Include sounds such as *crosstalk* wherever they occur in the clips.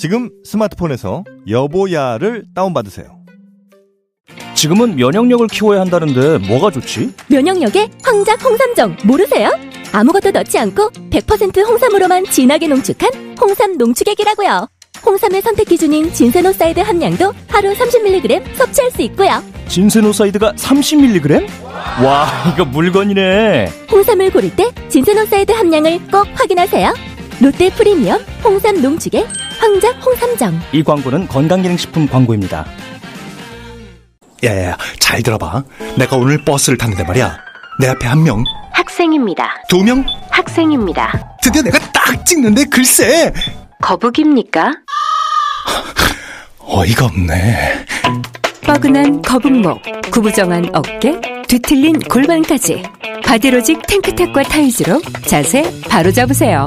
지금 스마트폰에서 여보야를 다운받으세요. 지금은 면역력을 키워야 한다는데 뭐가 좋지? 면역력에 황작 홍삼정 모르세요? 아무것도 넣지 않고 100% 홍삼으로만 진하게 농축한 홍삼 농축액이라고요. 홍삼의 선택 기준인 진세노사이드 함량도 하루 30mg 섭취할 수 있고요. 진세노사이드가 30mg? 와, 이거 물건이네. 홍삼을 고를 때 진세노사이드 함량을 꼭 확인하세요. 롯데 프리미엄 홍삼 농축액 황작 홍삼정. 이 광고는 건강기능식품 광고입니다. 야야야, 잘 들어봐. 내가 오늘 버스를 탔는데 말이야. 내 앞에 한 명, 학생입니다. 두 명, 학생입니다. 드디어 내가 딱 찍는데 글쎄. 거북입니까? *laughs* 어이가 없네. 뻐근한 거북목, 구부정한 어깨, 뒤틀린 골반까지 바디로직 탱크탑과 타이즈로 자세 바로 잡으세요.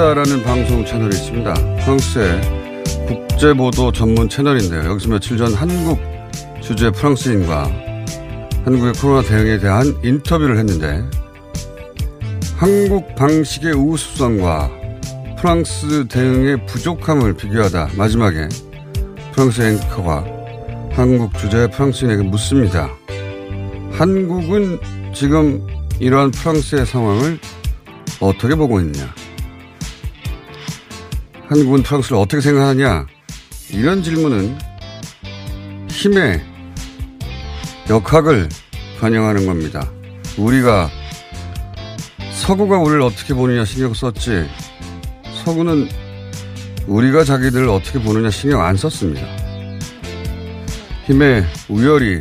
프랑스 24라는 방송 채널이 있습니다. 프랑스의 국제보도 전문 채널인데요. 여기서 며칠 전 한국 주재 프랑스인과 한국의 코로나 대응에 대한 인터뷰를 했는데 한국 방식의 우수성과 프랑스 대응의 부족함을 비교하다 마지막에 프랑스 앵커가 한국 주재 프랑스인에게 묻습니다. 한국은 지금 이러한 프랑스의 상황을 어떻게 보고 있느냐? 한국은 프랑스를 어떻게 생각하느냐? 이런 질문은 힘의 역학을 반영하는 겁니다. 우리가 서구가 우리를 어떻게 보느냐 신경 썼지, 서구는 우리가 자기들을 어떻게 보느냐 신경 안 썼습니다. 힘의 우열이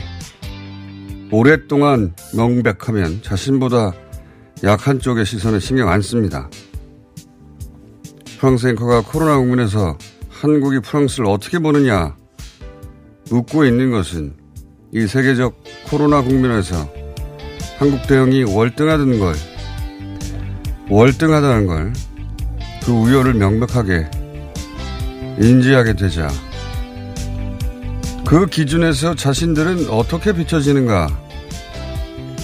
오랫동안 명백하면 자신보다 약한 쪽의 시선에 신경 안 씁니다. 프랑스 앵커가 코로나 국면에서 한국이 프랑스를 어떻게 보느냐 묻고 있는 것은 이 세계적 코로나 국면에서 한국 대응이 월등하다는 걸, 월등하다는 걸, 그 우열을 명백하게 인지하게 되자 그 기준에서 자신들은 어떻게 비춰지는가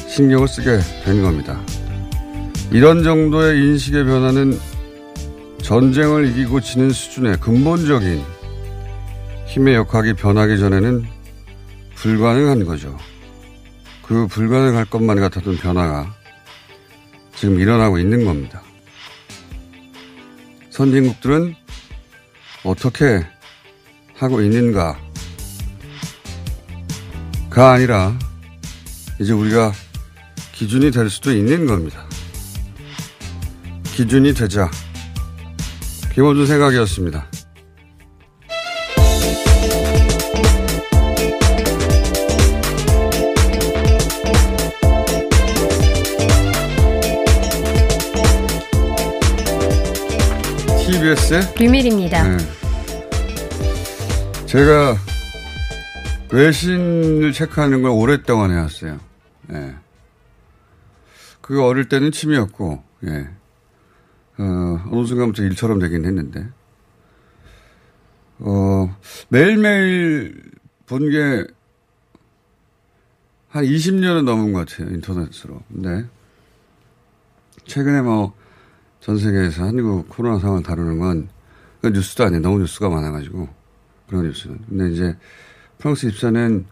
신경을 쓰게 되는 겁니다. 이런 정도의 인식의 변화는 전쟁을 이기고 지는 수준의 근본적인 힘의 역학이 변하기 전에는 불가능한 거죠. 그 불가능할 것만 같았던 변화가 지금 일어나고 있는 겁니다. 선진국들은 어떻게 하고 있는가? 가 아니라 이제 우리가 기준이 될 수도 있는 겁니다. 기준이 되자. 김원준 생각이었습니다. TBS의 비밀입니다. 네. 제가 외신을 체크하는 걸 오랫동안 해왔어요. 네. 그 어릴 때는 취미였고, 예. 어, 어느 순간부터 일처럼 되긴 했는데, 어, 매일매일 본 게 한 20년은 넘은 것 같아요, 인터넷으로. 근데, 최근에 뭐, 전 세계에서 한국 코로나 상황을 다루는 건, 그 뉴스도 아니에요. 너무 뉴스가 많아가지고, 그런 뉴스는. 근데 이제, 프랑스 이십사는,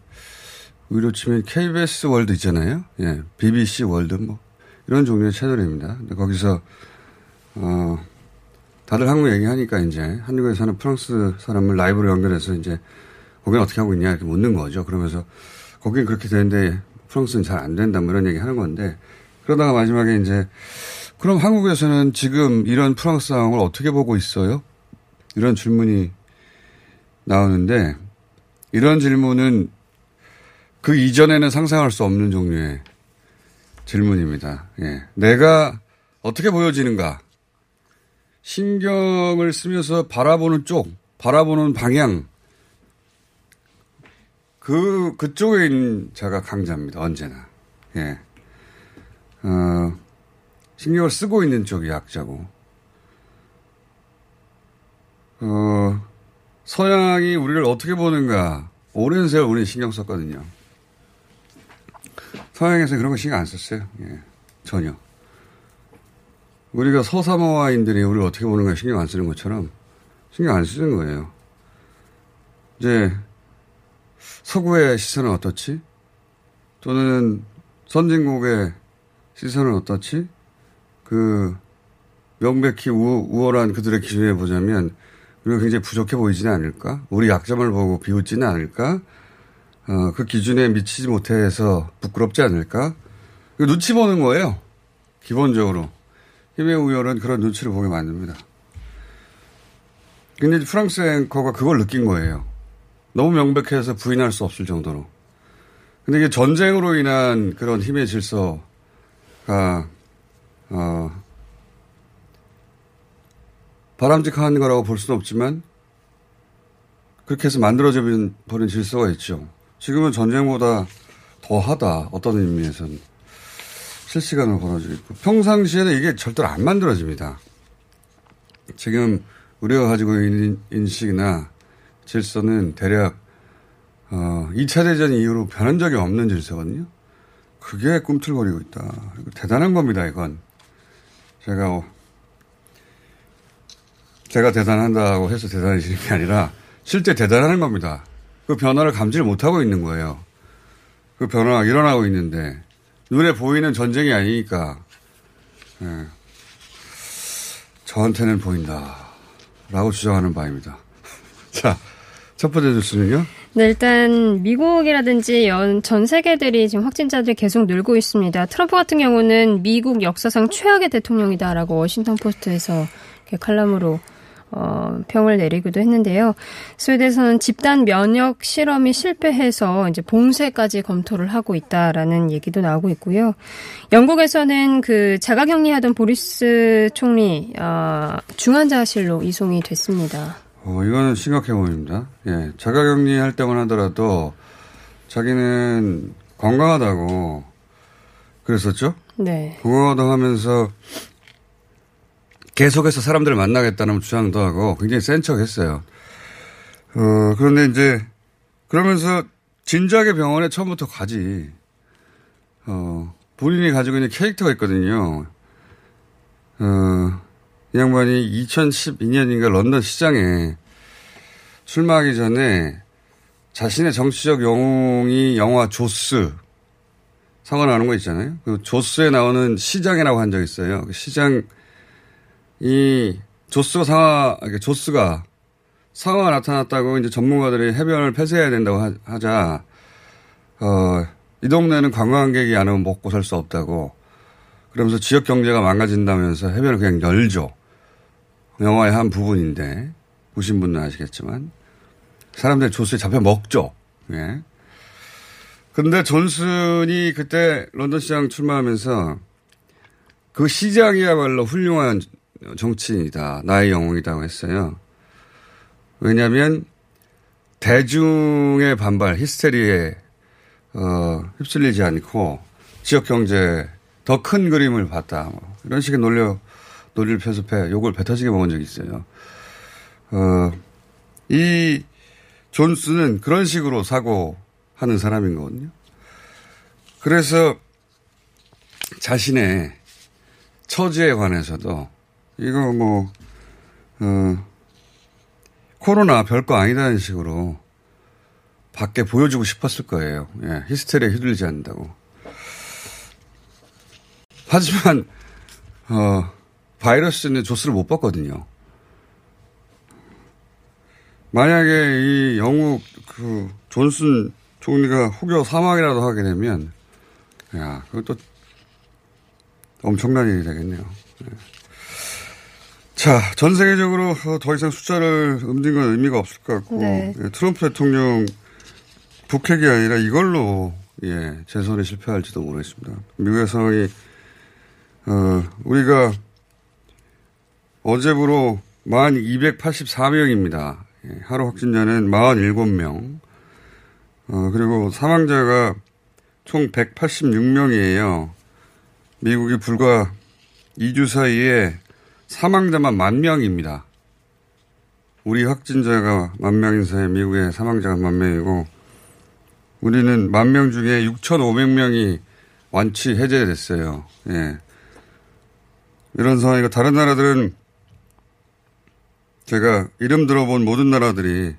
우리로 치면 KBS 월드 있잖아요. 예, BBC 월드 뭐, 이런 종류의 채널입니다. 근데 거기서, 어, 다들 한국 얘기하니까 이제 한국에 사는 프랑스 사람을 라이브로 연결해서 이제 거기는 어떻게 하고 있냐 이렇게 묻는 거죠. 그러면서 거긴 그렇게 되는데 프랑스는 잘 안 된다 뭐 이런 얘기 하는 건데 그러다가 마지막에 이제 그럼 한국에서는 지금 이런 프랑스 상황을 어떻게 보고 있어요? 이런 질문이 나오는데 이런 질문은 그 이전에는 상상할 수 없는 종류의 질문입니다. 예. 내가 어떻게 보여지는가? 신경을 쓰면서 바라보는 쪽, 바라보는 방향, 그, 그쪽에 있는 자가 강자입니다. 언제나. 예. 어, 신경을 쓰고 있는 쪽이 약자고. 어, 서양이 우리를 어떻게 보는가. 오랜 세월 우리는 신경 썼거든요. 서양에서 그런 거 신경 안 썼어요. 예. 전혀. 우리가 서사모아인들이 우리를 어떻게 보는가 신경 안 쓰는 것처럼 신경 안 쓰는 거예요. 이제 서구의 시선은 어떻지? 또는 선진국의 시선은 어떻지? 그 명백히 우, 우월한 그들의 기준에 보자면 우리가 굉장히 부족해 보이지는 않을까? 우리 약점을 보고 비웃지는 않을까? 어, 그 기준에 미치지 못해서 부끄럽지 않을까? 눈치 보는 거예요. 기본적으로. 힘의 우열은 그런 눈치를 보게 만듭니다. 근데 프랑스 앵커가 그걸 느낀 거예요. 너무 명백해서 부인할 수 없을 정도로. 근데 이게 전쟁으로 인한 그런 힘의 질서가, 어, 바람직한 거라고 볼 수는 없지만, 그렇게 해서 만들어져 버린 질서가 있죠. 지금은 전쟁보다 더 하다, 어떤 의미에서는. 실시간으로 벌어지고 있고, 평상시에는 이게 절대로 안 만들어집니다. 지금 우리가 가지고 있는 인식이나 질서는 대략 어, 2차 대전 이후로 변한 적이 없는 질서거든요. 그게 꿈틀거리고 있다. 대단한 겁니다, 이건. 제가, 제가 대단한다고 해서 대단해지는 게 *laughs* 아니라 실제 대단한 겁니다. 그 변화를 감지를 못하고 있는 거예요. 그 변화가 일어나고 있는데 눈에 보이는 전쟁이 아니니까 예. 저한테는 보인다라고 주장하는 바입니다. *laughs* 자, 첫 번째 뉴스는요. 네, 일단 미국이라든지 연, 전 세계들이 지금 확진자들이 계속 늘고 있습니다. 트럼프 같은 경우는 미국 역사상 최악의 대통령이다라고 워싱턴 포스트에서 칼럼으로 어, 평을 내리기도 했는데요. 스웨덴에서는 집단 면역 실험이 실패해서 이제 봉쇄까지 검토를 하고 있다라는 얘기도 나오고 있고요. 영국에서는 그 자가격리하던 보리스 총리 어, 중환자실로 이송이 됐습니다. 어, 이거는 심각해 보입니다. 예, 자가격리할 때만 하더라도 자기는 건강하다고 그랬었죠? 네. 건강하다고 하면서 계속해서 사람들을 만나겠다는 주장도 하고 굉장히 센 척 했어요. 어, 그런데 이제 그러면서 진작에 병원에 처음부터 가지. 어, 본인이 가지고 있는 캐릭터가 있거든요. 어, 이 양반이 2012년인가 런던 시장에 출마하기 전에 자신의 정치적 영웅이 영화 조스 상을 하는 거 있잖아요. 그 조스에 나오는 시장이라고 한 적 있어요. 그 시장 이 조스가 상하, 조스가 상하가 나타났다고 이제 전문가들이 해변을 폐쇄해야 된다고 하, 자 어, 이 동네는 관광객이 안 오면 먹고 살 수 없다고 그러면서 지역 경제가 망가진다면서 해변을 그냥 열죠. 영화의 한 부분인데, 보신 분은 아시겠지만, 사람들이 조스에 잡혀 먹죠. 예. 근데 존슨이 그때 런던 시장 출마하면서 그 시장이야말로 훌륭한 정치인이다. 나의 영웅이라고 했어요. 왜냐하면 대중의 반발, 히스테리에 어, 휩쓸리지 않고 지역 경제에 더큰 그림을 봤다. 뭐 이런 식의 논려, 논리를 배, 욕을 배 터지게 먹은 적이 있어요. 어, 이 존스는 그런 식으로 사고하는 사람인 거거든요. 그래서 자신의 처지에 관해서도 이거 뭐, 어, 코로나 별거 아니다는 식으로 밖에 보여주고 싶었을 거예요. 예, 히스테리에 휘둘리지 않는다고. 하지만, 어, 바이러스는 조스를 못 받거든요. 만약에 이 영국 그 존슨 총리가 혹여 사망이라도 하게 되면, 야, 그것도 엄청난 일이 되겠네요. 네. 자, 전 세계적으로 더 이상 숫자를 읊는 건 의미가 없을 것 같고, 네. 예, 트럼프 대통령 북핵이 아니라 이걸로, 예, 재선에 실패할지도 모르겠습니다. 미국의 상황이, 어, 우리가 어제부로 만 284명입니다. 예, 하루 확진자는 47명. 어, 그리고 사망자가 총 186명이에요. 미국이 불과 2주 사이에 사망자만 만 명입니다. 우리 확진자가 만 명인 사이에 미국의 사망자가 만 명이고 우리는 만 명 중에 6,500명이 완치 해제됐어요. 예. 이런 상황이고 다른 나라들은 제가 이름 들어본 모든 나라들이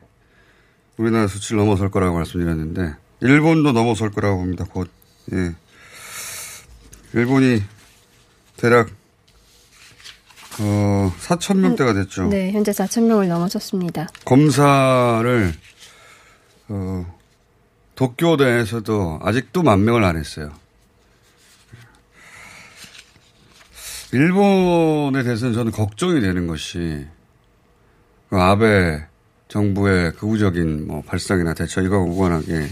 우리나라 수치를 넘어설 거라고 말씀드렸는데 일본도 넘어설 거라고 봅니다. 곧. 예. 일본이 대략 어, 4천 명대가 됐죠. 네, 현재 4천 명을 넘어섰습니다. 검사를 어, 도쿄 내에서도 아직도 만 명을 안 했어요. 일본에 대해서는 저는 걱정이 되는 것이 그 아베 정부의 극우적인 뭐 발상이나 대처 이거 무관하게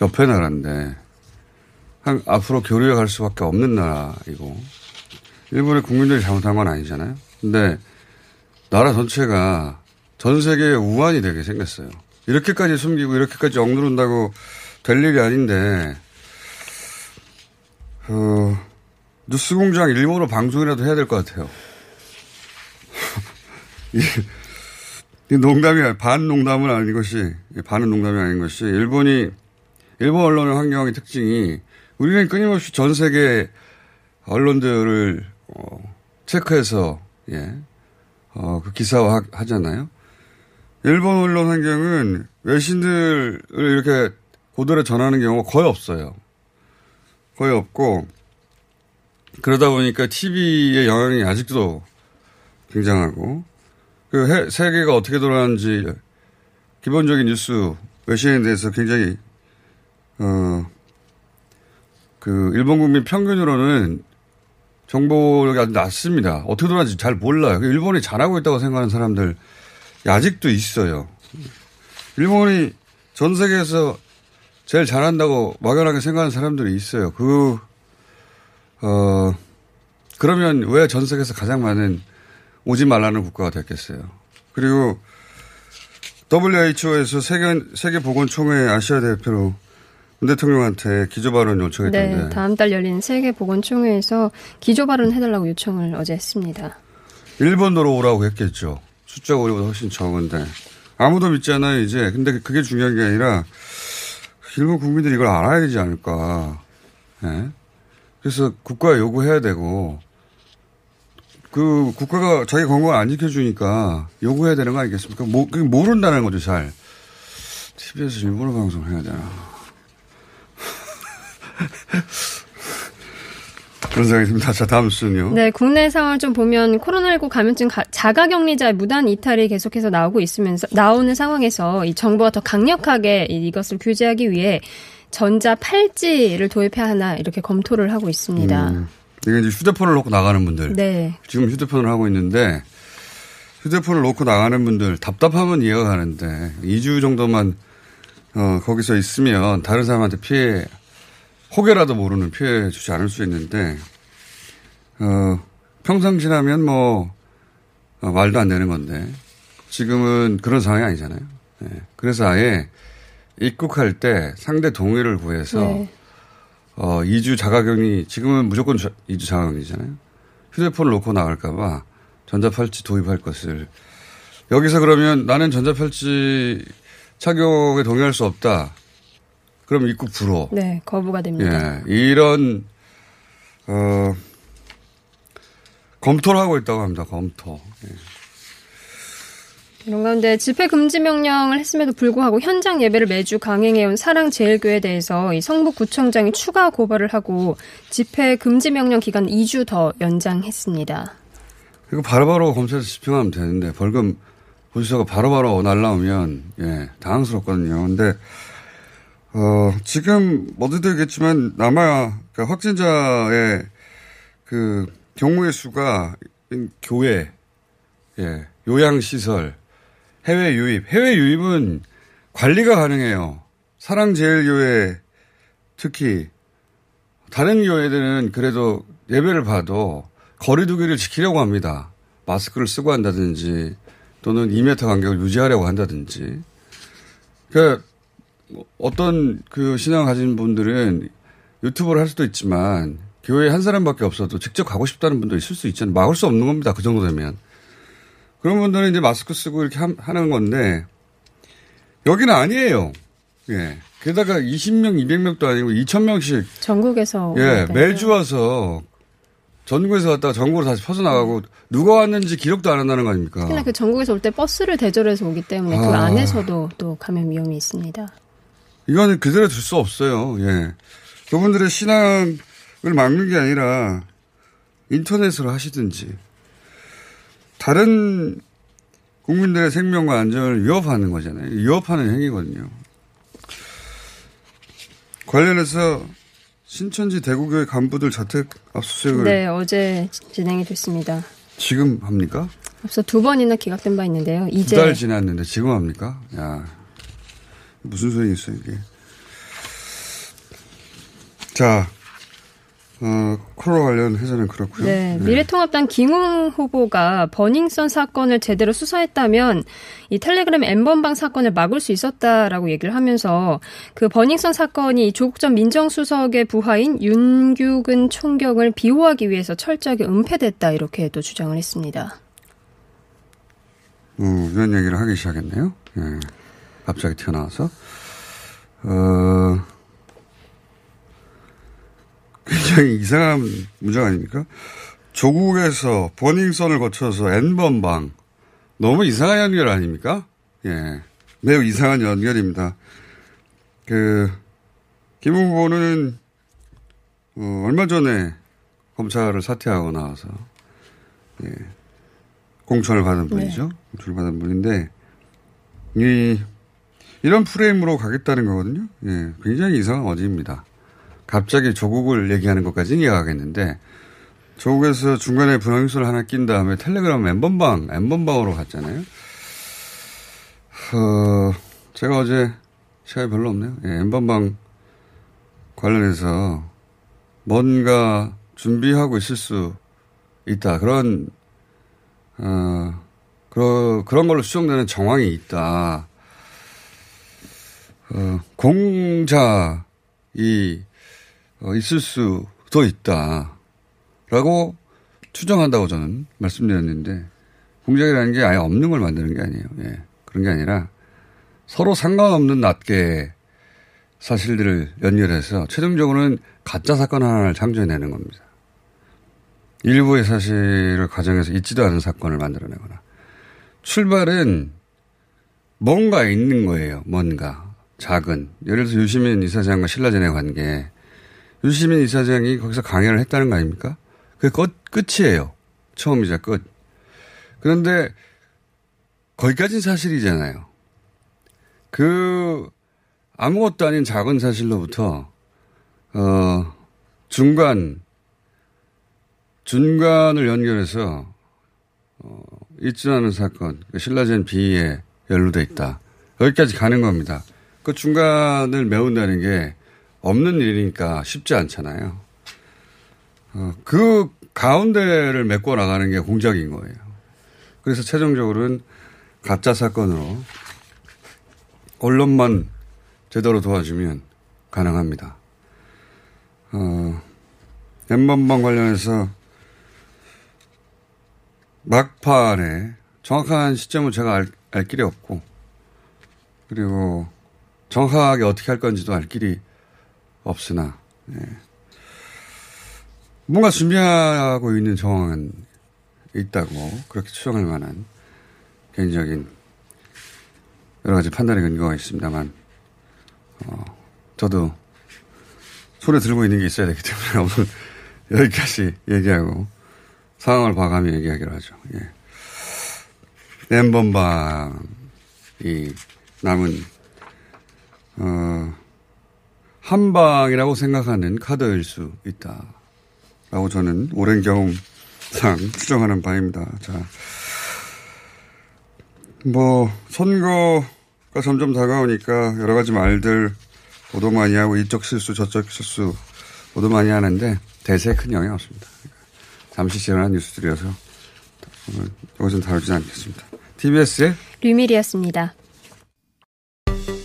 옆에 나라인데 한, 앞으로 교류해 갈 수밖에 없는 나라이고 일본의 국민들이 잘못한 건 아니잖아요. 근데 나라 전체가 전 세계의 우환이 되게 생겼어요. 이렇게까지 숨기고 이렇게까지 억누른다고 될 일이 아닌데 어, 뉴스 공장 일본어 방송이라도 해야 될 것 같아요. *laughs* 이 농담이 반 농담은 아닌 것이 반은 농담이 아닌 것이 일본이 일본 언론의 환경의 특징이 우리는 끊임없이 전 세계 언론들을 어, 체크해서 예, 어, 그 기사화 하잖아요. 일본 언론 환경은 외신들을 이렇게 고대로 전하는 경우가 거의 없어요. 거의 없고 그러다 보니까 TV의 영향이 아직도 굉장하고 그 해, 세계가 어떻게 돌아가는지 기본적인 뉴스 외신에 대해서 굉장히 어 그 일본 국민 평균으로는 정보력이 아주 낮습니다. 어떻게 돌아가는지 잘 몰라요. 일본이 잘하고 있다고 생각하는 사람들 아직도 있어요. 일본이 전 세계에서 제일 잘한다고 막연하게 생각하는 사람들이 있어요. 그, 어, 그러면 왜 전 세계에서 가장 많은 오지 말라는 국가가 됐겠어요. 그리고 WHO에서 세계, 세계보건총회 아시아 대표로 문 대통령한테 기조 발언 요청했던데. 네, 다음 달 열린 세계 보건총회에서 기조 발언 해달라고 요청을 어제 했습니다. 일본으로 오라고 했겠죠. 숫자가 우리보다 훨씬 적은데. 아무도 믿지 않아요, 이제. 근데 그게 중요한 게 아니라, 일본 국민들이 이걸 알아야 되지 않을까. 네? 그래서 국가에 요구해야 되고, 그 국가가 자기 건강을 안 지켜주니까 요구해야 되는 거 아니겠습니까? 모, 모른다는 거죠, 잘. TV에서 일본어 방송 해야 되나. *laughs* 그런 생각이 듭니다. 자, 다음 순요. 네, 국내 상황을 좀 보면 코로나19 감염증 자가 격리자 무단 이탈이 계속해서 나오고 있으면서 나오는 상황에서 이 정부가 더 강력하게 이것을 규제하기 위해 전자 팔찌를 도입해야 하나 이렇게 검토를 하고 있습니다. 음. 이게 이제 휴대폰을 놓고 나가는 분들. 네. 지금 휴대폰을 하고 있는데 휴대폰을 놓고 나가는 분들 답답하면 이해가 가는데 2주 정도만 어, 거기서 있으면 다른 사람한테 피해 혹여라도 모르는 피해 주지 않을 수 있는데 어, 평상시라면 뭐 어, 말도 안 되는 건데 지금은 그런 상황이 아니잖아요. 네. 그래서 아예 입국할 때 상대 동의를 구해서 네. 어, 2주 자가격리, 지금은 무조건 2주 자가격리잖아요. 휴대폰을 놓고 나갈까봐 전자팔찌 도입할 것을. 여기서 그러면 나는 전자팔찌 착용에 동의할 수 없다. 그럼 입국 불허. 네, 거부가 됩니다. 예, 이런, 어, 검토를 하고 있다고 합니다. 검토. 예. 이런 가운데 집회 금지 명령을 했음에도 불구하고 현장 예배를 매주 강행해온 사랑제일교회에 대해서 이 성북구청장이 추가 고발을 하고 집회 금지 명령 기간 2주 더 연장했습니다. 이거 바로바로 검찰에서 집행하면 되는데 벌금 보수서가 바로바로 날라오면 예 당황스럽거든요. 근데 어 지금 모두도 얘기했지만 남아 그러니까 확진자의 그 경우의 수가 교회 예 요양 시설 해외 유입 해외 유입은 관리가 가능해요. 사랑제일교회 특히 다른 교회들은 그래도 예배를 봐도 거리두기를 지키려고 합니다. 마스크를 쓰고 한다든지 또는 2m 간격을 유지하려고 한다든지. 그 어떤 그 신앙을 가진 분들은 유튜브를 할 수도 있지만 교회에 한 사람밖에 없어도 직접 가고 싶다는 분도 있을 수 있잖아요. 막을 수 없는 겁니다. 그 정도 되면. 그런 분들은 이제 마스크 쓰고 이렇게 하는 건데 여기는 아니에요. 예. 게다가 20명, 200명도 아니고 2,000명씩. 전국에서. 예, 매주 와서 전국에서 왔다가 전국으로 다시 퍼져나가고 누가 왔는지 기록도 안 한다는 거 아닙니까? 특히나 그 전국에서 올 때 버스를 대절해서 오기 때문에 그 아. 그 안에서도 또 감염 위험이 있습니다. 이거는 그대로 둘 수 없어요. 예. 그분들의 신앙을 막는 게 아니라 인터넷으로 하시든지 다른 국민들의 생명과 안전을 위협하는 거잖아요. 위협하는 행위거든요. 관련해서 신천지 대구교회 간부들 자택 압수수색을 네 어제 진행이 됐습니다. 지금 합니까? 앞서 두 번이나 기각된 바 있는데요. 이제 두 달 지났는데 지금 합니까? 야 무슨 소리 있어요 이게? 자 어, 코로나 관련해서는 그렇고요. 네, 네. 미래통합당 김웅 후보가 버닝썬 사건을 제대로 수사했다면 이 텔레그램 엠번방 사건을 막을 수 있었다라고 얘기를 하면서 그 버닝썬 사건이 조국 전 민정수석의 부하인 윤규근 총경을 비호하기 위해서 철저하게 은폐됐다 이렇게 또 주장을 했습니다. 음, 이런 얘기를 하기 시작했네요. 네. 갑자기 튀어나와서. 어, 굉장히 이상한 문장 아닙니까? 조국에서 버닝썬을 거쳐서 N번방. 너무 이상한 연결 아닙니까? 예. 매우 이상한 연결입니다. 그, 김 후보는, 어, 얼마 전에 검찰을 사퇴하고 나와서, 예. 공천을 받은 분이죠. 네. 공천을 받은 분인데, 이, 이런 프레임으로 가겠다는 거거든요. 예. 굉장히 이상한 어지입니다. 갑자기 조국을 얘기하는 것까지는 이해하겠는데 조국에서 중간에 분홍소를 하나 낀 다음에 텔레그램 엠번방, 엠번방으로 갔잖아요. 어, 제가 어제 시간이 별로 없네요. 예, 엠번방 관련해서 뭔가 준비하고 있을 수 있다. 그런, 어, 그런, 그런 걸로 수정되는 정황이 있다. 어, 공자, 이 어, 있을 수도 있다. 라고 추정한다고 저는 말씀드렸는데 공작이라는 게 아예 없는 걸 만드는 게 아니에요. 예. 그런 게 아니라 서로 상관없는 낱개 사실들을 연결해서 최종적으로는 가짜 사건 하나를 창조해내는 겁니다. 일부의 사실을 가정해서 있지도 않은 사건을 만들어내거나 출발은 뭔가 있는 거예요. 뭔가 작은 예를 들어서 유시민 이사장과 신라전의 관계 유시민 이사장이 거기서 강연을 했다는 거 아닙니까? 그게 끝, 끝이에요. 처음이자 끝. 그런데 거기까지는 사실이잖아요. 그 아무것도 아닌 작은 사실로부터 어 중간 중간을 연결해서 어 않은 사건 그 신라젠 비에 연루돼 있다. 여기까지 가는 겁니다. 그 중간을 메운다는 게 없는 일이니까 쉽지 않잖아요. 어, 그 가운데를 메꿔 나가는 게 공작인 거예요. 그래서 최종적으로는 가짜 사건으로 언론만 제대로 도와주면 가능합니다. 엠번방 관련해서 막판에 정확한 시점은 제가 알, 알 길이 없고 그리고 정확하게 어떻게 할 건지도 알 길이 없으나 예. 뭔가 준비하고 있는 정황은 있다고 그렇게 추정할 만한 개인적인 여러 가지 판단의 근거가 있습니다만 어, 저도 손에 들고 있는 게 있어야 되기 때문에 *laughs* 오늘 여기까지 얘기하고 상황을 봐가며 얘기하기로 하죠. 예. 엠번방이 남은 어, 한 방이라고 생각하는 카드일 수 있다라고 저는 오랜 경험상 추정하는 바입니다. 자, 뭐 선거가 점점 다가오니까 여러 가지 말들 보도 많이 하고 이쪽 실수 저쪽 실수 보도 많이 하는데 대세에 큰 영향 없습니다. 잠시 지나간 뉴스들이어서 오늘 이것은 다루지 않겠습니다. TBS의 류밀이었습니다.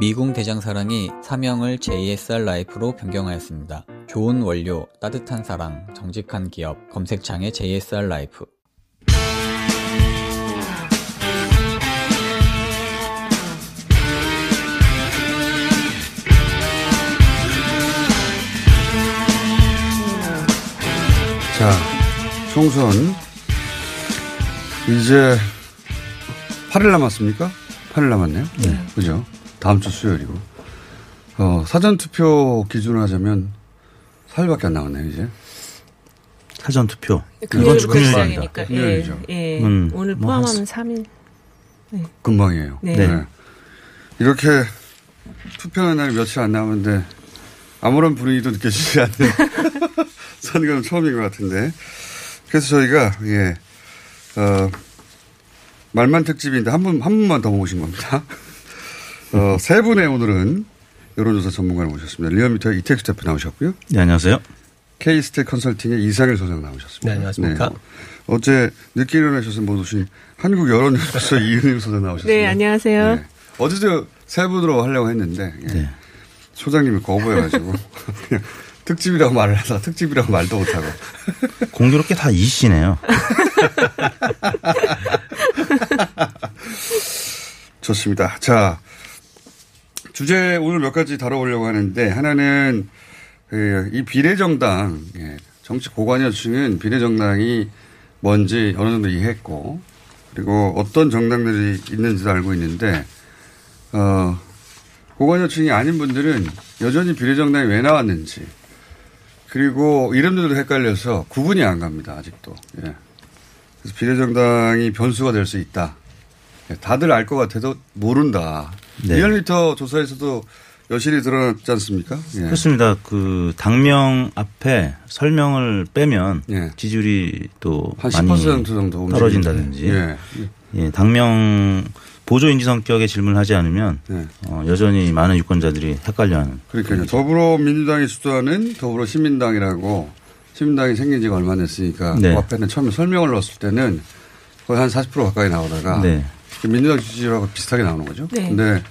미궁 대장사랑이 사명을 JSR 라이프로 변경하였습니다. 좋은 원료, 따뜻한 사랑, 정직한 기업, 검색창에 JSR 라이프. 자, 총선 이제 8일 남았습니까? 8일 남았네요. 네. 그죠? 다음 주 수요일이고. 어, 사전투표 기준으로 하자면 4일밖에 안 남았네요, 이제. 사전투표. 이번 주 금요일이니까. 금요일이죠. 예, 예. 음, 오늘 뭐 포함하면 뭐 3일. 네. 금방이에요. 네. 네. 이렇게 투표하는 날이 며칠 안 남았는데 아무런 분위기도 느껴지지 않는 *laughs* 선거는 처음인 것 같은데. 그래서 저희가, 예, 어, 말만 특집인데 한 분, 한 분만 더 모신 겁니다. 어, 세 분의 오늘은 여론조사 전문가를 모셨습니다. 리얼미터의 이택수 대표 나오셨고요. 네, 안녕하세요. K스테 컨설팅의 이상일 소장 나오셨습니다. 네, 안녕하십니까. 네. 어제 늦게 일어나셔서 못 오신 한국 여론조사 *laughs* 이은임 소장 나오셨습니다. 네, 안녕하세요. 네. 어제도 세 분으로 하려고 했는데, 예. 네. 소장님이 거부해가지고, *laughs* 그냥 특집이라고 말을 하다가 특집이라고 말도 못하고. *laughs* 공교롭게 다 이씨네요. 좋습니다. 자, 주제 오늘 몇 가지 다뤄보려고 하는데, 하나는, 이 비례정당, 예, 정치 고관여층은 비례정당이 뭔지 어느 정도 이해했고, 그리고 어떤 정당들이 있는지도 알고 있는데, 어, 보건여층이 아닌 분들은 여전히 비례정당이 왜 나왔는지 그리고 이름들도 헷갈려서 구분이 안 갑니다. 아직도. 예. 그래서 비례정당이 변수가 될 수 있다. 예, 다들 알 것 같아도 모른다. 네. 리얼미터 조사에서도 여실히 드러났지 않습니까? 예. 그렇습니다. 그 당명 앞에 설명을 빼면 예. 지지율이 또한 많이 10% 정도. 떨어진다든지. 예. 예, 당명 보조 인지 성격의 질문을 하지 않으면 예. 어, 여전히 많은 유권자들이 헷갈려하는. 그러니까요. 더불어민주당이 주도하는 더불어시민당이라고 시민당이 생긴 지가 얼마 안 됐으니까 네. 그 앞에는 처음에 설명을 넣었을 때는 거의 한 40% 가까이 나오다가 네. 민주당 지지율하고 비슷하게 나오는 거죠. 네. 근데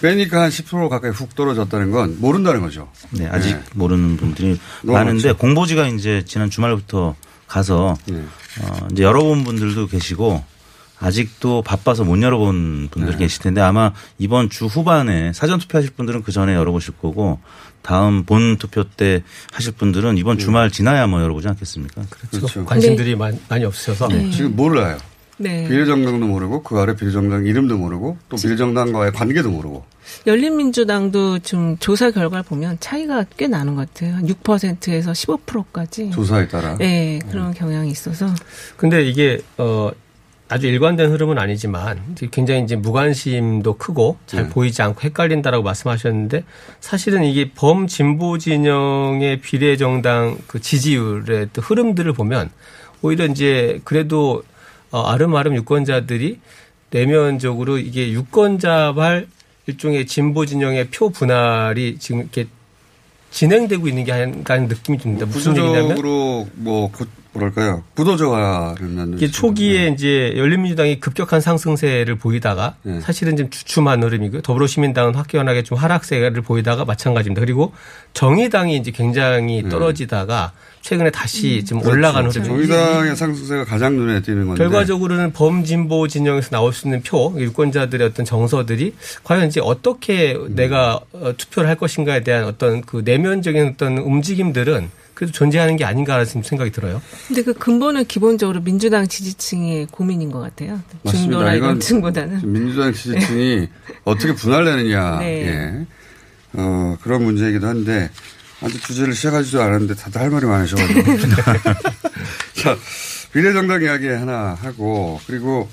빼니까 한 10% 가까이 훅 떨어졌다는 건 모른다는 거죠. 네, 아직 네. 모르는 분들이 많은데 많죠. 공보지가 이제 지난 주말부터 가서 네. 어, 이제 열어본 분들도 계시고 아직도 바빠서 못 열어본 분들 네. 계실 텐데 아마 이번 주 후반에 사전 투표하실 분들은 그 전에 열어보실 거고 다음 본 투표 때 하실 분들은 이번 주말 지나야 뭐 열어보지 않겠습니까? 그렇죠. 관심들이 많- 많이 없으셔서 네. 지금 몰라요. 네. 비례정당도 모르고 그 아래 비례정당 이름도 모르고 또 비례정당과의 관계도 모르고 열린민주당도 좀 조사 결과를 보면 차이가 꽤 나는 것 같아요. 한 6%에서 15%까지. 조사에 따라. 네, 그런 경향이 있어서. 근데 이게 어 아주 일관된 흐름은 아니지만 굉장히 이제 무관심도 크고 잘 네. 보이지 않고 헷갈린다라고 말씀하셨는데 사실은 이게 범진보 진영의 비례정당 그 지지율의 또 흐름들을 보면 오히려 이제 그래도 어 아름아름 유권자들이 내면적으로 이게 유권자발 일종의 진보 진영의 표 분할이 지금 이렇게 진행되고 있는 게 아닌가 하는 느낌이 듭니다. 무슨 얘기냐면 구조적으로 뭐 구- 뭐랄까요 부도져가는 이게 초기에 이제 열린민주당이 급격한 상승세를 보이다가 네. 사실은 좀 주춤한 흐름이고요. 더불어시민당은 확연하게 좀 하락세를 보이다가 마찬가지입니다. 그리고 정의당이 이제 굉장히 떨어지다가 최근에 다시 좀 올라가는 네. 그렇죠. 흐름이 정의당의 상승세가 가장 눈에 띄는 건데 결과적으로는 범진보 진영에서 나올 수 있는 표, 유권자들의 어떤 정서들이 과연 이제 어떻게 음. 내가 어, 투표를 할 것인가에 대한 어떤 그 내면적인 어떤 움직임들은 그래도 존재하는 게 아닌가라는 생각이 들어요. 근데 그 근본은 기본적으로 민주당 지지층의 고민인 것 같아요. 맞습니다. 중도나 이건 이런 층보다는. 민주당 지지층이 *laughs* 어떻게 분할되느냐 네. 예. 어, 그런 문제이기도 한데 아직 주제를 시작하지도 않았는데 다들 할 말이 많으셔가지고 *laughs* 자 비례정당 이야기 하나 하고 그리고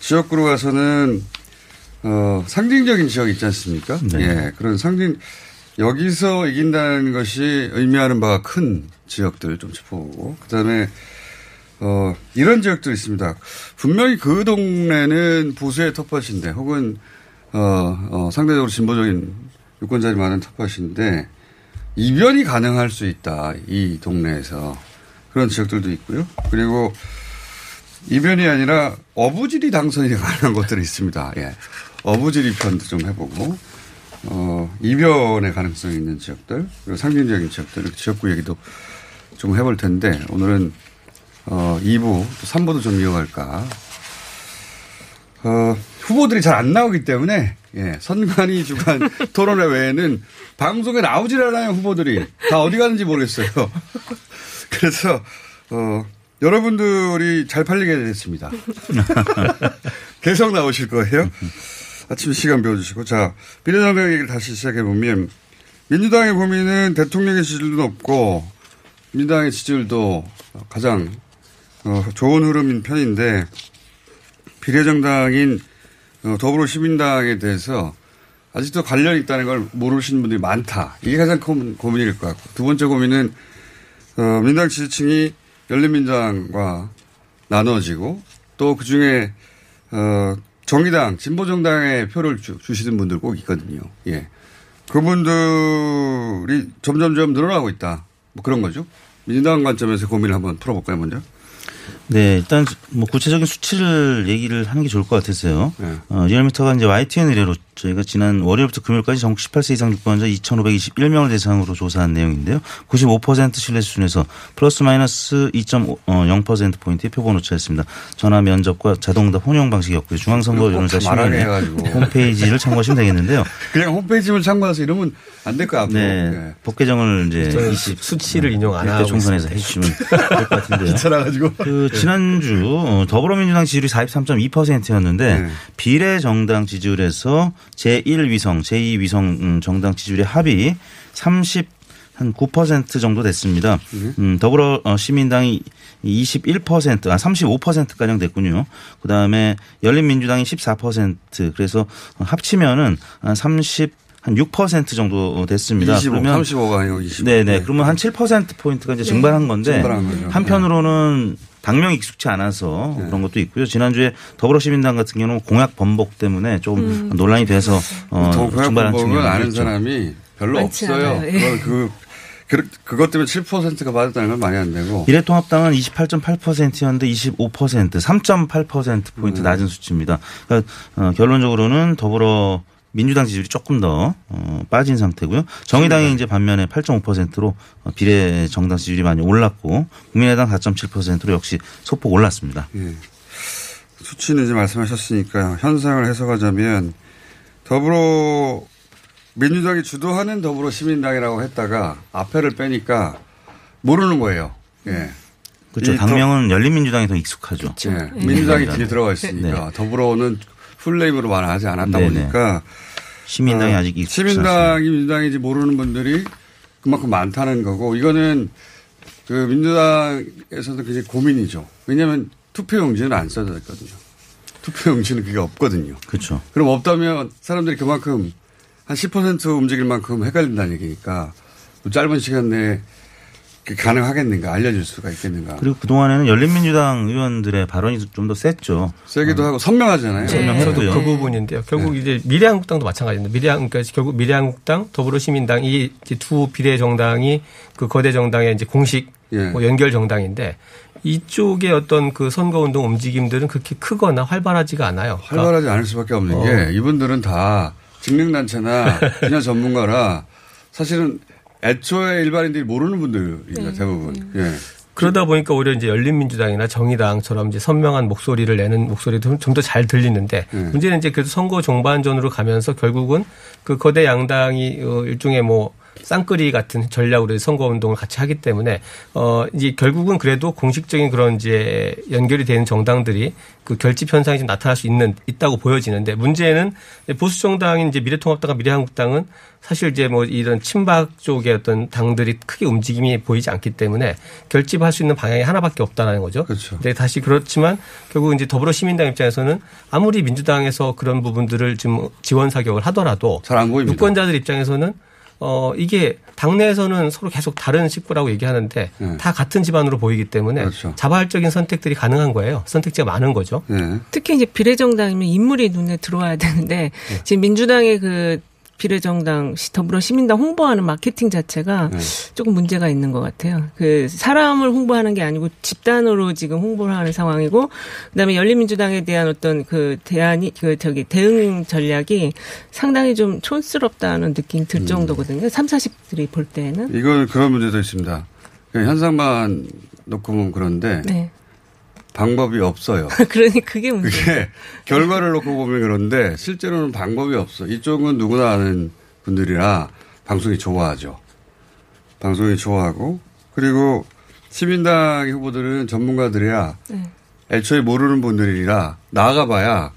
지역구로 가서는 어, 상징적인 지역 있지 않습니까? 네. 예, 그런 상징 여기서 이긴다는 것이 의미하는 바가 큰 지역들 좀 짚어보고 그다음에 어, 이런 지역도 있습니다. 분명히 그 동네는 보수의 텃밭인데 혹은 어, 어, 상대적으로 진보적인 유권자들이 많은 텃밭인데 이변이 가능할 수 있다. 이 동네에서. 그런 지역들도 있고요. 그리고 이변이 아니라 어부지리 당선이 가능한 것들이 있습니다. 예. 어부지리 편도 좀 해보고, 어, 이변의 가능성이 있는 지역들, 그리고 상징적인 지역들, 이렇게 지역구 얘기도 좀 해볼 텐데, 오늘은, 어, 2부, 3부도 좀 이어갈까. 어, 후보들이 잘 안 나오기 때문에, 예, 선관위 주간 *laughs* 토론회 외에는 방송에 나오질 않아요, 후보들이. 다 어디 가는지 모르겠어요. *laughs* 그래서, 어, 여러분들이 잘 팔리게 됐습니다. *laughs* 계속 나오실 거예요. 아침 시간 배워주시고. 자, 비례정당 얘기를 다시 시작해보면, 민주당의 고민은 대통령의 지지율도 높고, 민주당의 지지율도 가장 어, 좋은 흐름인 편인데, 비례정당인 어, 더불어시민당에 대해서 아직도 관련이 있다는 걸 모르시는 분들이 많다. 이게 가장 큰 고민일 것 같고. 두 번째 고민은, 어, 민당 지지층이 열린민주당과 나눠지고 또 그 중에, 어, 정의당, 진보정당의 표를 주, 주시는 분들 꼭 있거든요. 예. 그분들이 점점점 늘어나고 있다. 뭐 그런 거죠. 민주당 관점에서 고민을 한번 풀어볼까요, 먼저? 네, 일단 뭐 구체적인 수치를 얘기를 하는 게 좋을 것 같아서요. 네. 어, 리얼미터가 이제 YTN 의뢰로 저희가 지난 월요일부터 금요일까지 전국 18세 이상 유권자 2,521명을 대상으로 조사한 내용인데요. 95% 신뢰 수준에서 플러스 마이너스 2.0% 포인트의 표본 오차였습니다. 전화 면접과 자동답 혼용 방식이었고요. 중앙선거 꼭다 여론조사 말하게 신문에 해가지고. 홈페이지를 참고하시면 되겠는데요. *laughs* 그냥 홈페이지만 참고해서 이러면 안될것 같고. 네. 법 개정을 이제 저는 20 수치를 인용 안 하고 총선에서. 해주시면 될 것 같은데요. *laughs* 귀찮아가지고. 그 지난주 어, 더불어민주당 지지율이 43.2%였는데 비례 정당 지지율에서 제1위성, 제2위성 음, 정당 지지율의 합이 30한 9% 정도 됐습니다. 음, 더불어 어, 시민당이 21%, 아 35%가량 됐군요. 그 다음에 열린민주당이 14% 그래서 합치면은 한 30, 한 6% 정도 됐습니다. 25, 35가 아니고 25. 네네. 그러면 한 7% 포인트가 이제 증발한 건데 증발한 거죠. 한편으로는 당명이 익숙치 않아서 그런 것도 있고요. 지난주에 더불어시민당 같은 경우는 공약 번복 때문에 좀 음. 논란이 돼서 어, 증발한 방법은 측면이 아는 있죠. 사람이 별로 없어요. 예. 그, 그, 그것 때문에 7%가 받았다는 건 말이 안 되고. 미래통합당은 28.8%였는데 25%, 3.8% 포인트 음. 낮은 수치입니다. 그러니까 어, 결론적으로는 더불어 민주당 지지율이 조금 더 어, 빠진 상태고요. 정의당이 이제 반면에 8.5%로 어, 비례 정당 지지율이 많이 올랐고 국민의당 4.7%로 역시 소폭 올랐습니다. 예. 수치는 이제 말씀하셨으니까 현상을 해석하자면 더불어 민주당이 주도하는 더불어 시민당이라고 했다가 앞에를 빼니까 모르는 거예요. 예. 그렇죠. 이 당명은 열린민주당이 더 익숙하죠. 예. 민주당이 뒤에 들어가 있으니까 더불어는 풀네임으로 말하지 않았다 네네. 보니까 시민당이 어, 아직 시민당이 민주당인지 모르는 분들이 그만큼 많다는 거고 이거는 그 민주당에서도 굉장히 고민이죠. 왜냐하면 투표용지는 안 써져 있거든요. 투표용지는 그게 없거든요. 그렇죠. 그럼 없다면 사람들이 그만큼 한 10% 움직일 만큼 헷갈린다는 얘기니까 뭐 짧은 시간 내에 가능하겠는가 알려줄 수가 있겠는가. 그리고 그동안에는 열린민주당 의원들의 발언이 좀 더 셌죠. 세기도 하고 선명하잖아요. 선명했고요. 저도 그 부분인데요. 결국 이제 미래한국당도 마찬가지입니다. 미래한 그러니까 결국 미래한국당, 더불어시민당 이 두 비례 정당이 그 거대 정당의 이제 공식 예. 뭐 연결 정당인데 이쪽의 어떤 그 선거 운동 움직임들은 그렇게 크거나 활발하지가 않아요. 그러니까 활발하지 않을 수밖에 없는 어. 게 이분들은 다 직능단체나 *laughs* 분야 전문가라 사실은 애초에 일반인들이 모르는 분들입니다 대부분. 예. 그러다 보니까 오히려 이제 열린민주당이나 정의당처럼 이제 선명한 목소리를 내는 목소리도 좀 더 잘 들리는데 네. 문제는 이제 그래도 선거 종반전으로 가면서 결국은 그 거대 양당이 어, 일종의 뭐 쌍끌이 같은 전략으로 선거 운동을 같이 하기 때문에 어 이제 결국은 그래도 공식적인 그런 이제 연결이 되는 정당들이 그 결집 현상이 좀 나타날 수 있는 있다고 보여지는데 문제는 보수 정당인 이제 미래통합당과 미래한국당은 사실 이제 뭐 이런 친박 쪽의 어떤 당들이 크게 움직임이 보이지 않기 때문에 결집할 수 있는 방향이 하나밖에 없다라는 거죠. 그렇죠. 네, 다시 그렇지만 결국 이제 더불어시민당 입장에서는 아무리 민주당에서 그런 부분들을 좀 지원 사격을 하더라도 유권자들 입장에서는 어 이게 당내에서는 서로 계속 다른 식구라고 얘기하는데 네. 다 같은 집안으로 보이기 때문에 그렇죠. 자발적인 선택들이 가능한 거예요. 선택지가 많은 거죠. 네. 특히 이제 비례정당이면 인물이 눈에 들어와야 되는데 지금 민주당의 그 비례정당 시- 더불어 시민당 홍보하는 마케팅 자체가 네. 조금 문제가 있는 것 같아요. 그 사람을 홍보하는 게 아니고 집단으로 지금 홍보를 하는 상황이고 그다음에 열린민주당에 대한 어떤 그 대안이 그 저기 대응 전략이 상당히 좀 촌스럽다는 느낌 음. 들 정도거든요. 3, 40들이 볼 때는. 이건 그런 문제도 있습니다. 그냥 현상만 놓고 보면 그런데 네. 방법이 없어요. *laughs* 그러니 그게 문제. 그게 결과를 놓고 보면 그런데 실제로는 방법이 없어. 이쪽은 누구나 아는 분들이라 방송이 좋아하죠. 방송이 좋아하고 그리고 시민당 후보들은 전문가들이야 네. 애초에 모르는 분들이라 나가봐야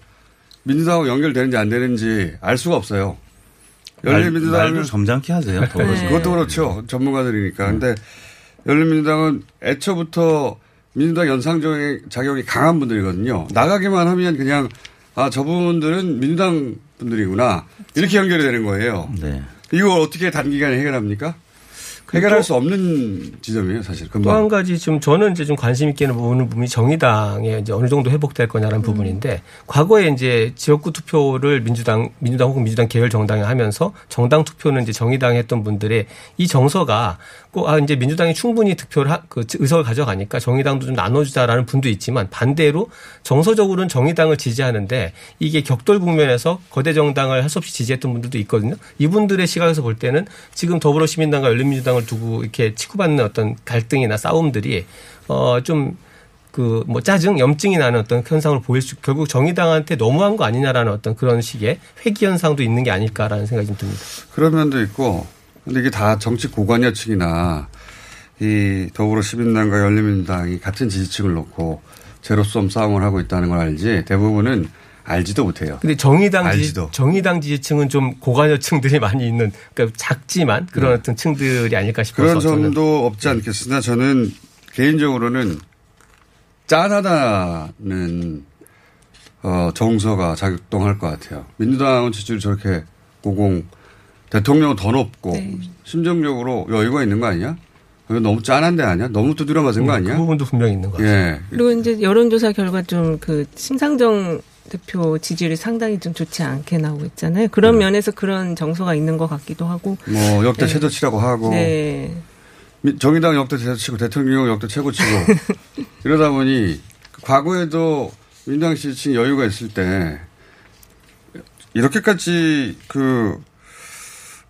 민주당하고 연결되는지 안 되는지 알 수가 없어요. 말- 열린민주당은 점잖게 하세요. *laughs* 네. 그것도 그렇죠. 전문가들이니까. 근데 열린민주당은 애초부터 민주당 연상적인 작용이 강한 분들이거든요. 나가기만 하면 그냥 아 저분들은 민주당 분들이구나 이렇게 연결이 되는 거예요. 네. 이걸 어떻게 단기간에 해결합니까? 해결할 수 없는 지점이에요, 사실. 또. 한 가지 지금 저는 이제 좀 관심 있게 보는 부분이 정의당에 이제 어느 정도 회복될 거냐라는 부분인데 과거에 이제 지역구 투표를 민주당 민주당 혹은 민주당 계열 정당에 하면서 정당 투표는 이제 정의당에 했던 분들의 이 정서가 꼭 아 이제 민주당이 충분히 득표를 하, 그 의석을 가져가니까 정의당도 좀 나눠주자라는 분도 있지만 반대로 정서적으로는 정의당을 지지하는데 이게 격돌 국면에서 거대 정당을 할 수 없이 지지했던 분들도 있거든요. 이분들의 시각에서 볼 때는 지금 더불어시민당과 열린민주당 을 두고 이렇게 치고받는 어떤 갈등이나 싸움들이 어좀 그뭐 짜증, 염증이 나는 어떤 현상을 보일 수 결국 정의당한테 너무한 거 아니냐라는 어떤 그런 식의 회기 현상도 있는 게 아닐까라는 생각이 좀 듭니다. 그런 면도 있고, 근데 이게 다 정치 고관여층이나 이 더불어 시민당과 열린민당이 같은 지지층을 놓고 제로섬 싸움을 하고 있다는 걸 알지 대부분은 알지도 못해요. 근데 정의당 지지. 정의당 지지층은 좀 고관여층들이 *laughs* 많이 있는 그러니까 작지만 그런 네. 어떤 층들이 아닐까 싶어서 그런 저는 점도 없지 않겠으나 저는 개인적으로는 짠하다는 어, 정서가 작동할 것 같아요. 민주당은 지지율이 저렇게 고공 대통령은 더 높고 네. 심정적으로 여유가 있는 거 아니야? 너무 짠한 데 아니야? 너무 두드려 맞은 거 음, 아니야? 그 부분도 분명히 있는 것 같아요. 예. 그리고 이제 여론조사 결과 좀 그 심상정 대표 지지율이 상당히 좀 좋지 않게 나오고 있잖아요. 그런 면에서 그런 정서가 있는 것 같기도 하고. 뭐 역대 네. 최저치라고 하고 네. 미- 정의당 역대 최저치고 대통령 역대 최고치고 *laughs* 이러다 보니 과거에도 민주당 지지층 여유가 있을 때 이렇게까지 그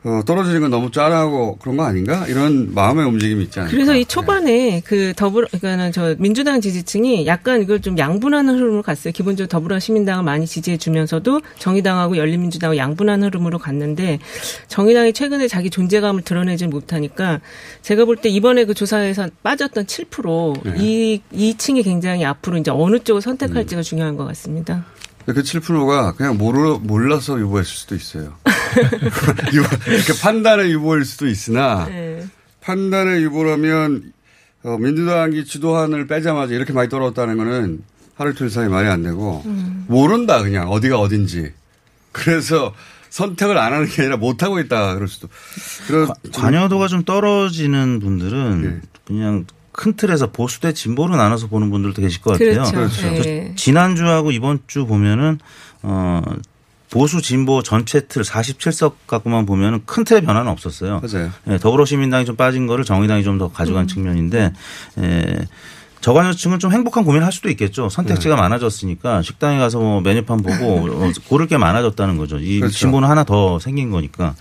어, 떨어지는 건 너무 짠하고 그런 거 아닌가? 이런 마음의 움직임이 있지 않을까? 그래서 이 초반에 그 더불어, 그러니까는 저 민주당 지지층이 약간 이걸 좀 양분하는 흐름으로 갔어요. 기본적으로 더불어 시민당을 많이 지지해 주면서도 정의당하고 열린민주당을 양분하는 흐름으로 갔는데 정의당이 최근에 자기 존재감을 드러내지 못하니까 제가 볼 때 이번에 그 조사에서 빠졌던 7% 네. 이, 이 층이 굉장히 앞으로 이제 어느 쪽을 선택할지가 중요한 것 같습니다. 그 7%가 그냥 모르, 몰라서 유보했을 수도 있어요. *laughs* 이렇게 판단의 유보일 수도 있으나 네. 판단의 유보라면 어, 민주당이 주도한을 빼자마자 이렇게 많이 떨어졌다는 거는 하루 이틀 사이 말이 안 되고 음. 모른다 그냥 어디가 어딘지. 그래서 선택을 안 하는 게 아니라 못 하고 있다 그럴 수도. 그런 관여도가 좀 떨어지는 분들은 네. 그냥 큰 틀에서 보수 대 진보로 나눠서 보는 분들도 계실 것 같아요. 그렇죠. 그렇죠. 네. 지난주하고 이번 주 보면은 어 보수 진보 전체 틀 47석 갖고만 보면은 큰 틀의 변화는 없었어요. 맞아요. 예, 더불어시민당이 좀 빠진 거를 정의당이 좀 더 가져간 음. 측면인데 예, 저관여층은 좀 행복한 고민을 할 수도 있겠죠. 선택지가 많아졌으니까 식당에 가서 뭐 메뉴판 보고 *laughs* 어, 고를 게 많아졌다는 거죠. 이 그렇죠. 진보는 하나 더 생긴 거니까.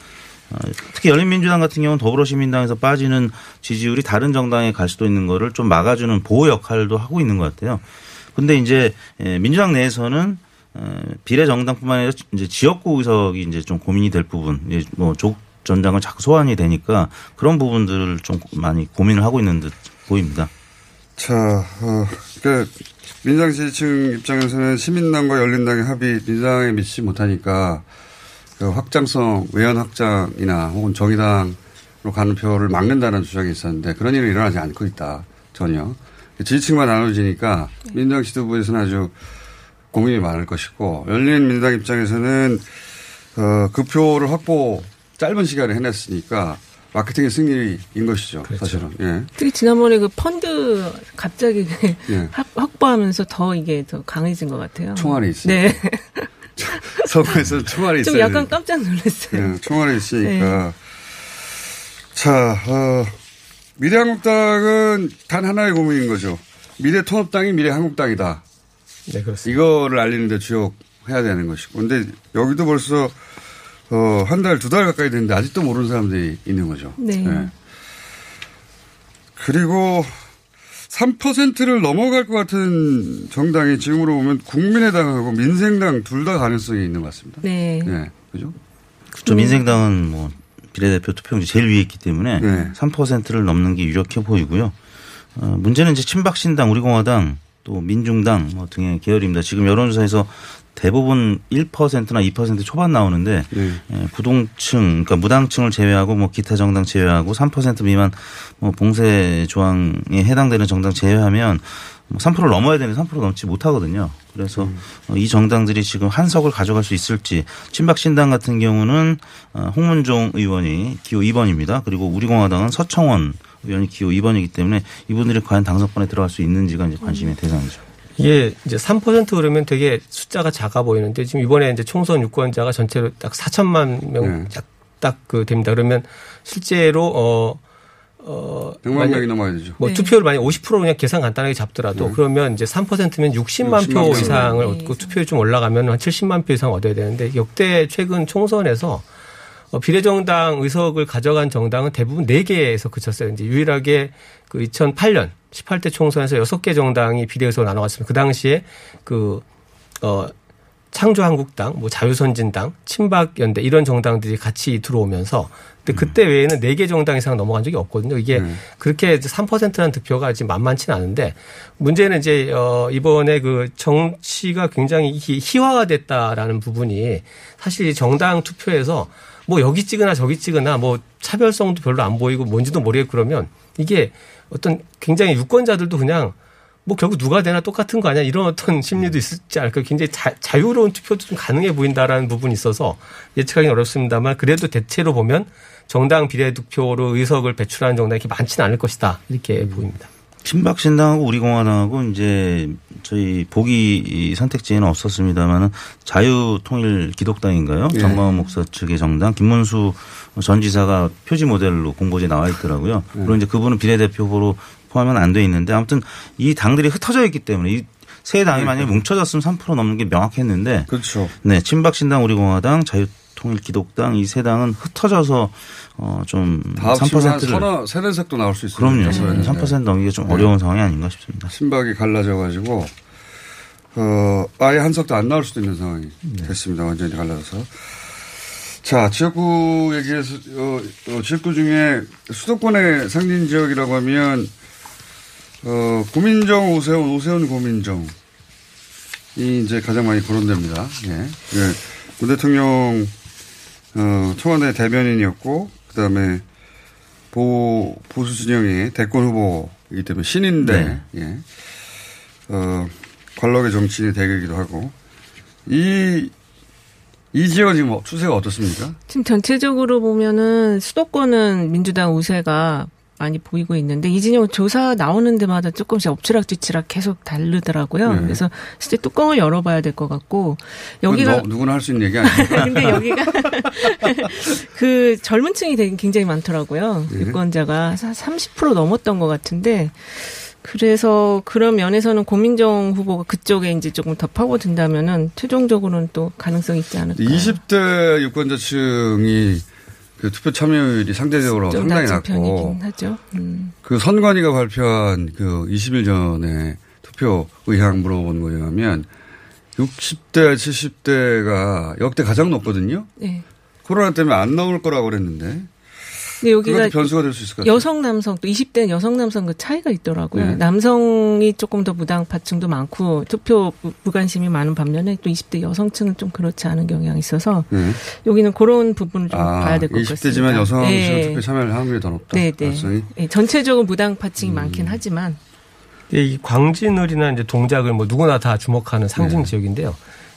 어, 특히 열린민주당 같은 경우는 더불어시민당에서 빠지는 지지율이 다른 정당에 갈 수도 있는 거를 좀 막아주는 보호 역할도 하고 있는 것 같아요. 근데 이제 예, 민주당 내에서는 어, 비례 정당뿐만 아니라 이제 지역구 의석이 이제 좀 고민이 될 부분, 뭐 조국 전장을 자꾸 소환이 되니까 그런 부분들을 좀 많이 고민을 하고 있는 듯 보입니다. 자, 어, 그 민주당 지지층 입장에서는 시민당과 열린당의 합의 민주당에 미치지 못하니까 그 확장성 외연 확장이나 혹은 정의당으로 가는 표를 막는다는 주장이 있었는데 그런 일은 일어나지 않고 있다 전혀 지지층만 나눠지니까 민주당 지도부에서는 아주 고민이 많을 것이고 열린 민주당 입장에서는 어, 그 표를 확보 짧은 시간에 해냈으니까 마케팅의 승리인 것이죠 사실은 예. 특히 지난번에 그 펀드 갑자기 예. *laughs* 확- 확보하면서 더 이게 더 강해진 것 같아요. 총알이 있으니까. 네. *laughs* 서구에서 총알이 좀 있어요. 약간 깜짝 놀랐어요. 예, 총알이 있으니까. 네. 자, 어, 미래한국당은 단 하나의 고민인 거죠. 미래통합당이 미래한국당이다. 네, 그렇습니다. 이거를 알리는데 주력해야 되는 것이고. 근데 여기도 벌써 어, 한 달, 두 달 가까이 됐는데 아직도 모르는 사람들이 있는 거죠. 네. 예. 그리고 3%를 넘어갈 것 같은 정당이 지금으로 보면 국민의당하고 민생당 둘 다 가능성이 있는 것 같습니다. 네. 네. 그죠? 그렇죠. 민생당은 뭐 비례대표 투표용지 제일 위에 있기 때문에 네. 3%를 넘는 게 유력해 보이고요. 어, 문제는 이제 친박신당, 우리공화당, 또 민중당 뭐 등의 계열입니다. 지금 여론조사에서 대부분 1%나 2% 초반 나오는데 네. 예, 부동층, 그러니까 무당층을 제외하고 뭐 기타 정당 제외하고 3% 미만 뭐 봉쇄 조항에 해당되는 정당 제외하면 뭐 3%를 넘어야 되는데 3% 넘지 못하거든요. 그래서 어, 이 정당들이 지금 한 석을 가져갈 수 있을지 친박신당 같은 경우는 어, 홍문종 의원이 기호 2번입니다. 그리고 우리공화당은 서청원 의원이 기호 2번이기 때문에 이분들이 과연 당선권에 들어갈 수 있는지가 이제 관심의 대상이죠. 이게 이제 3% 그러면 되게 숫자가 작아 보이는데 지금 이번에 이제 총선 유권자가 전체로 딱 4천만 명딱그 됩니다. 그러면 실제로 어, 어. 100만 만약 명이 넘어야 되죠. 뭐 네. 투표를 만약 50% 그냥 계산 간단하게 잡더라도 그러면 이제 3%면 60만 60만 표 표. 이상을 네. 얻고 투표율이 좀 올라가면 한 70만 표 이상 얻어야 되는데 역대 최근 총선에서 어, 비례정당 의석을 가져간 정당은 대부분 4개에서 그쳤어요. 이제 유일하게 그 2008년 18대 총선에서 6개 정당이 비례의석을 나눠갔습니다. 그 당시에 그, 어, 창조한국당, 뭐 자유선진당, 친박연대 이런 정당들이 같이 들어오면서 근데 그때 외에는 네 개 정당 이상 넘어간 적이 없거든요. 이게 음. 그렇게 3%라는 득표가 지금 만만치는 않은데 문제는 이제 어 이번에 그 정치가 굉장히 희- 희화가 됐다라는 부분이 사실 이 정당 투표에서 뭐 여기 찍으나 저기 찍으나 뭐 차별성도 별로 안 보이고 뭔지도 모르겠고 그러면 이게 어떤 굉장히 유권자들도 그냥 뭐 결국 누가 되나 똑같은 거 아니야? 이런 어떤 심리도 있지 않을까. 굉장히 자, 자유로운 투표도 좀 가능해 보인다라는 부분이 있어서 예측하기는 어렵습니다만 그래도 대체로 보면 정당 비례 득표로 의석을 배출하는 정당이 이렇게 많지는 않을 것이다. 이렇게 보입니다. 친박신당하고 우리공화당하고 이제 저희 보기 선택지에는 없었습니다만은 자유통일 기독당인가요? 예. 정광훈 목사 측의 정당 김문수 전 지사가 표지 모델로 공보지에 나와 있더라고요. 예. 물론 이제 그분은 비례대표 후보로 포함은 안 돼 있는데 아무튼 이 당들이 흩어져 있기 때문에 이 세 당이 네. 만약에 뭉쳐졌으면 3% 넘는 게 명확했는데 그렇죠. 네, 친박신당, 우리공화당, 자유 통일기독당 이 세 당은 흩어져서 어좀 다 합치면 한 3%를 서너 세네 색도 나올 수 있어요. 그럼요. 네. 3% 넘기가 좀 네. 어려운 상황이 아닌가 싶습니다. 신박이 갈라져 가지고 어 아예 한 석도 안 나올 수도 있는 상황이 네. 됐습니다. 완전히 갈라져서. 자 지역구 얘기해서 어, 어, 지역구 중에 수도권의 상징 지역이라고 하면 어 고민정 오세훈 오세훈 고민정 이 이제 가장 많이 거론됩니다. 예. 예. 문 대통령 어, 청와대 대변인이었고 그다음에 보 보수 진영의 대권 후보이기 때문에 신인데 예. 어, 관록의 정치인의 대결이기도 하고 이, 이 지역은 지금 뭐 추세가 어떻습니까? 지금 전체적으로 보면은 수도권은 민주당 우세가 많이 보이고 있는데 이진영 조사 나오는 데마다 조금씩 엎치락뒤치락 계속 다르더라고요. 네. 그래서 실제 뚜껑을 열어봐야 될 것 같고 여기가 너- 누구나 할 수 있는 얘기 아닙니까? *laughs* 근데 여기가 *laughs* 그 젊은 층이 되게 굉장히 많더라고요. 네. 유권자가 30% 넘었던 것 같은데 그래서 그런 면에서는 고민정 후보가 그쪽에 이제 조금 더 파고든다면은 최종적으로는 또 가능성이 있지 않을까. 20대 유권자층이 그 투표 참여율이 상대적으로 좀 상당히 낮고. 음. 그 선관위가 발표한 그 20일 전에 투표 의향 물어본 거에 의하면 60대, 70대가 역대 가장 높거든요. 네. 코로나 때문에 안 나올 거라고 그랬는데 근데 여기가 변수가 될 수 있을 것 같아요. 여성 남성 또 20대는 여성 남성 그 차이가 있더라고요. 네. 남성이 조금 더 무당 파층도 많고 투표 무- 무관심이 많은 반면에 또 20대 여성층은 좀 그렇지 않은 경향이 있어서 네. 여기는 그런 부분을 좀 아, 봐야 될 것 같습니다. 20대지만 여성 네. 투표 참여할 확률이 더 높다. 네, 네. 가능성이. 네, 전체적으로 무당 파층이 음. 많긴 하지만 예, 이 광진을이나 이제 동작을 뭐 누구나 다 주목하는 상징 네. 지역인데요.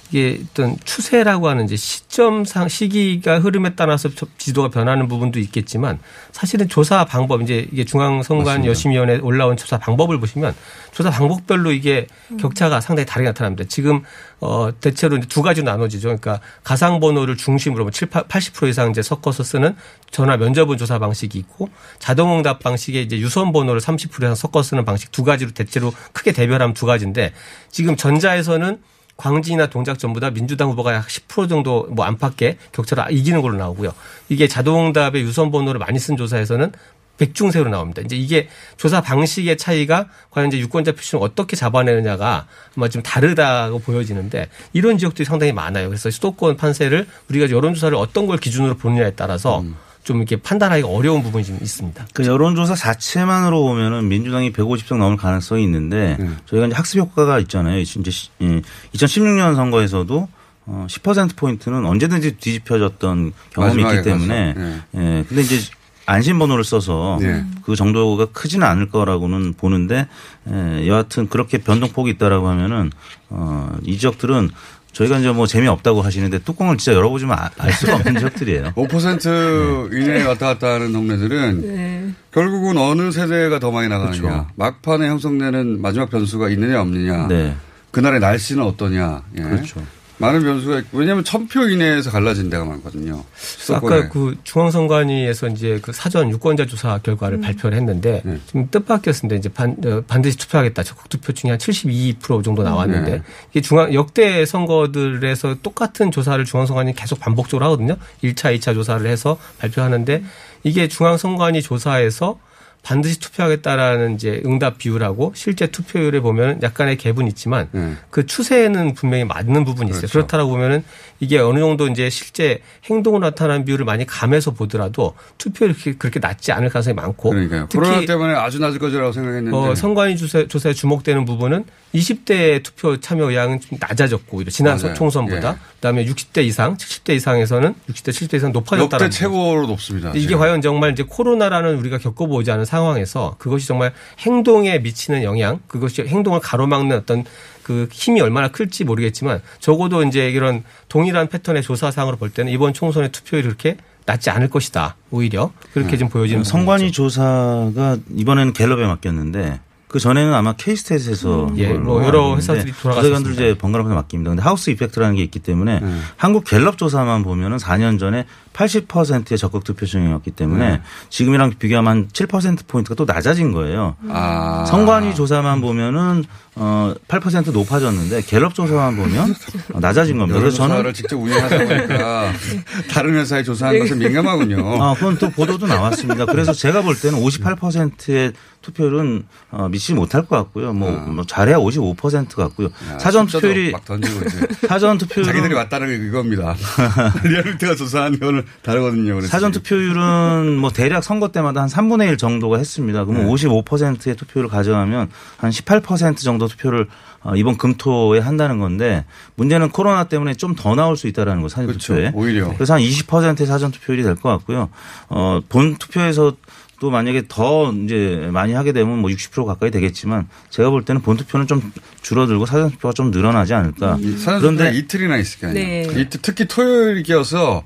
이게 어떤 추세라고 하는 이제 시점상 시기가 흐름에 따라서 저- 지도가 변하는 부분도 있겠지만 사실은 조사 방법 이제 이게 중앙선관 여심위원회 올라온 조사 방법을 보시면 조사 방법별로 이게 격차가 상당히 다르게 나타납니다. 지금 어 대체로 이제 두 가지로 나눠지죠. 그러니까 가상 번호를 중심으로 뭐 7, 80% 이상 이제 섞어서 쓰는 전화 면접은 조사 방식이 있고 자동 응답 방식에 이제 유선 번호를 30% 이상 섞어 쓰는 방식 두 가지로 대체로 크게 대별하면 두 가지인데 지금 전자에서는 광진이나 동작 전부 다 민주당 후보가 약 10% 정도 뭐 안팎의 격차를 이기는 걸로 나오고요. 이게 자동응답의 유선 번호를 많이 쓴 조사에서는 백중세로 나옵니다. 이제 이게 조사 방식의 차이가 과연 이제 유권자 표심을 어떻게 잡아내느냐가 아마 좀 다르다고 보여지는데 이런 지역들이 상당히 많아요. 그래서 수도권 판세를 우리가 여론조사를 어떤 걸 기준으로 보느냐에 따라서 좀 이렇게 판단하기가 어려운 부분이 좀 있습니다. 그 여론조사 자체만으로 보면은 민주당이 150석 넘을 가능성이 있는데 저희가 이제 학습 효과가 있잖아요. 이제 시- 예, 2016년 선거에서도 어, 10% 포인트는 언제든지 뒤집혀졌던 경험이 있기 때문에 가서, 예. 예. 근데 이제 안심 번호를 써서 예. 그 정도가 크지는 않을 거라고는 보는데 예, 여하튼 그렇게 변동폭이 있다라고 하면은 어, 이 지역들은 저희가 이제 뭐 재미없다고 하시는데 뚜껑을 진짜 열어보지만 아- 알 수가 없는 지역들이에요. 5% *laughs* 이내에 왔다 갔다 하는 동네들은 네. 결국은 어느 세대가 더 많이 나가느냐. 그렇죠. 막판에 형성되는 마지막 변수가 있느냐 없느냐. 네. 그날의 날씨는 어떠냐. 예. 그렇죠. 많은 변수가 있고 왜냐하면 천표 이내에서 갈라진 데가 많거든요. 수도권에. 아까 그 중앙선관위에서 이제 그 사전 유권자 조사 결과를 발표를 했는데 네. 좀 뜻밖이었습니다. 이제 반, 어, 반드시 투표하겠다. 적극 투표 중에 한 72% 정도 나왔는데 네. 이게 중앙 역대 선거들에서 똑같은 조사를 중앙선관위 계속 반복적으로 하거든요. 1차, 2차 조사를 해서 발표하는데 이게 중앙선관위 조사에서 반드시 투표하겠다라는 이제 응답 비율하고 실제 투표율에 보면 약간의 갭은 있지만 그 추세는 분명히 맞는 부분이 있어요. 네. 그렇죠. 그렇다라고 보면은 이게 어느 정도 이제 실제 행동으로 나타나는 비율을 많이 감해서 보더라도 투표율이 그렇게, 그렇게 낮지 않을 가능성이 많고 그러니까요. 특히 코로나 때문에 아주 낮을 거라고 생각했는데. 어, 선관위 조사, 조사에 주목되는 부분은 20대 투표 참여 의향은 좀 낮아졌고 오히려 지난 맞아요. 총선보다 예. 그다음에 60대 이상, 70대 이상에서는 60대, 70대 이상 높아졌다는 역대 최고로 높습니다. 이게. 과연 정말 이제 코로나라는 우리가 겪어보지 않은 상황에서 그것이 정말 행동에 미치는 영향, 그것이 행동을 가로막는 어떤 그 힘이 얼마나 클지 모르겠지만 적어도 이제 이런 동일한 패턴의 조사 상으로 볼 때는 이번 총선의 투표율이 그렇게 낮지 않을 것이다. 오히려 그렇게 좀 보여지는 성관위 조사가 이번에는 갤럽에 맡겼는데 그 전에는 아마 케이스탯에서 예, 뭐 여러 회사들이 돌아갔었습니다. 조사관들 이제 번갈아가면서 맡깁니다. 근데 하우스 이펙트라는 게 있기 때문에 한국 갤럽 조사만 보면은 4년 전에 80%의 적극 투표층이었기 때문에 네. 지금이랑 비교하면 한7% 포인트가 또 낮아진 거예요. 아. 성관위 조사만 보면은 어8% 높아졌는데 갤럽 조사만 보면 어, *laughs* 낮아진 겁니다. 그래서 저는 직접 운영하다 보니까 *laughs* 다른 회사에 조사한 것은 민감하군요. 아, 그건 또 보도도 나왔습니다. 그래서 제가 볼 때는 58%의 투표율은 어, 미치지 못할 것 같고요. 뭐, 뭐 잘해야 55% 같고요. 사전 숫자도 투표율이 막 던지고. 사전 투표율은 자기들이 맞다는 게 그겁니다. *laughs* 리얼미터가 조사한 거는 다르거든요. 그래서 사전 투표율은 뭐 대략 선거 때마다 한 3분의 1 정도가 했습니다. 그러면 네. 55%의 투표를 가져가면 한 18% 정도 투표를 어, 이번 금토에 한다는 건데 문제는 코로나 때문에 좀 더 나올 수 있다라는 거 사전 그렇죠. 투표에. 오히려. 그래서 한 20%의 사전 투표율이 될 것 같고요. 어, 본 투표에서 또 만약에 더 이제 많이 하게 되면 뭐 60% 가까이 되겠지만 제가 볼 때는 본 투표는 좀 줄어들고 사전 투표가 좀 늘어나지 않을까. 이 사전 투표가 이틀이나 있을 거 아니에요. 네. 이틀, 특히 토요일이 껴서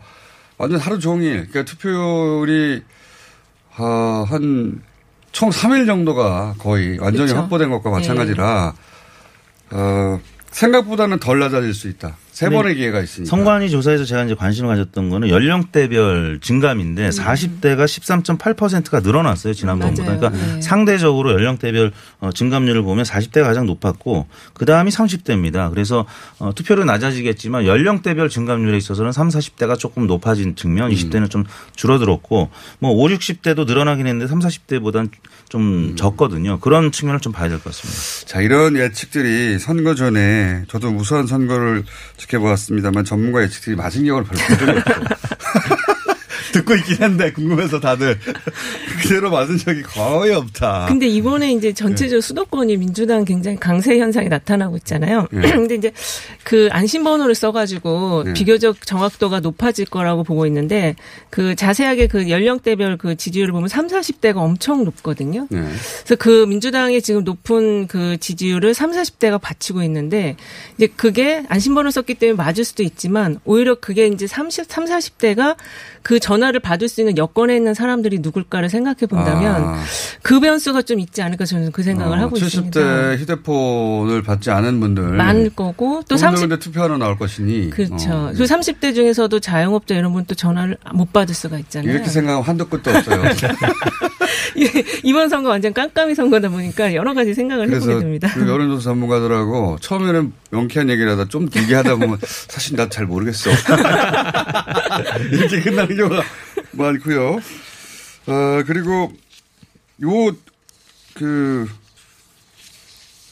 완전 하루 종일 그러니까 투표율이 어, 한총 3일 정도가 거의 완전히 그렇죠. 확보된 것과 네. 마찬가지라 어, 생각보다는 덜 낮아질 수 있다. 세 네. 번의 기회가 있으니까. 성관위 조사에서 제가 이제 관심을 가졌던 거는 연령대별 증감인데 40대가 13.8%가 늘어났어요 지난번보다. 맞아요. 그러니까 네. 상대적으로 연령대별 어, 증감률을 보면 40대가 가장 높았고 그 다음이 30대입니다. 그래서 어, 투표율은 낮아지겠지만 연령대별 증감률에 있어서는 3, 40대가 조금 높아진 측면, 20대는 좀 줄어들었고 뭐 5, 60대도 늘어나긴 했는데 3, 40대보다는 좀 적거든요. 그런 측면을 좀 봐야 될 것 같습니다. 자, 이런 예측들이 선거 전에 저도 무수한 선거를 지켜 보았습니다만 전문가 예측들이 맞은 경우는 별로 본 적이 없어요. 듣고 있긴 한데 궁금해서 다들 *laughs* 그대로 맞은 적이 거의 없다. 근데 이번에 이제 전체적 으로 수도권이 민주당 굉장히 강세 현상이 나타나고 있잖아요. 네. *clears throat* 근데 이제 그 안심번호를 써가지고 네. 비교적 정확도가 높아질 거라고 보고 있는데 그 자세하게 그 연령대별 그 지지율을 보면 3, 40대가 엄청 높거든요. 네. 그래서 그 민주당의 지금 높은 그 지지율을 3, 40대가 바치고 있는데 이제 그게 안심번호 썼기 때문에 맞을 수도 있지만 오히려 그게 이제 30, 3, 40대가 그 전화를 받을 수 있는 여건에 있는 사람들이 누굴까를 생각해 본다면 아. 그 변수가 좀 있지 않을까 저는 그 생각을 어, 하고 70대 있습니다. 휴대폰을 받지 않은 분들 많을 거고 또 그분들 30, 근데 투표하러 나올 것이니 그렇죠. 어, 그 30대 중에서도 자영업자 이런 분 또 전화를 못 받을 수가 있잖아요. 이렇게 생각하면 한도 끝도 없어요. *laughs* 이번 선거 완전 깜깜이 선거다 보니까 여러 가지 생각을 해보게 됩니다. 그 여론조사 전문가들하고 처음에는 명쾌한 얘기를 하다 좀 길게 하다 보면 사실 나 잘 모르겠어. *laughs* *laughs* 이렇게 끝나는 경우가 많고요. 어, 그리고 요, 그,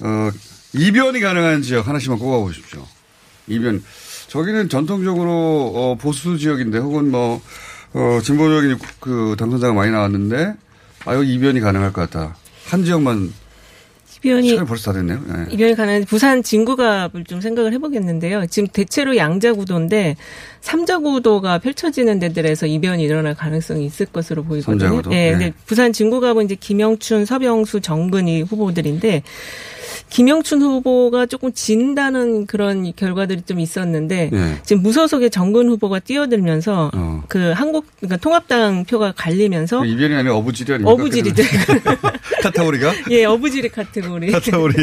어, 이변이 가능한 지역 하나씩만 꼽아보십시오. 이변. 저기는 전통적으로 어, 보수 지역인데 혹은 뭐, 어, 진보적인 그 당선자가 많이 나왔는데 아, 여기 이변이 가능할 것 같다. 한 지역만 이변이 벌써 다 됐네요. 네. 이변이 가는 부산 진구갑을 좀 생각을 해보겠는데요. 지금 대체로 양자 구도인데 삼자 구도가 펼쳐지는 데들에서 이변이 일어날 가능성이 있을 것으로 보이거든요. 예, 네. 근데 부산 진구갑은 이제 김영춘, 서병수, 정근이 후보들인데 김영춘 후보가 조금 진다는 그런 결과들이 좀 있었는데 네. 지금 무소속의 정근 후보가 뛰어들면서 어. 그 한국 그러니까 통합당 표가 갈리면서 그 이변이 아니라 어부지리 아닙니까? 어부지리들 *laughs* 카타고리가? *laughs* 예 어부지리 카테고리 카타고리.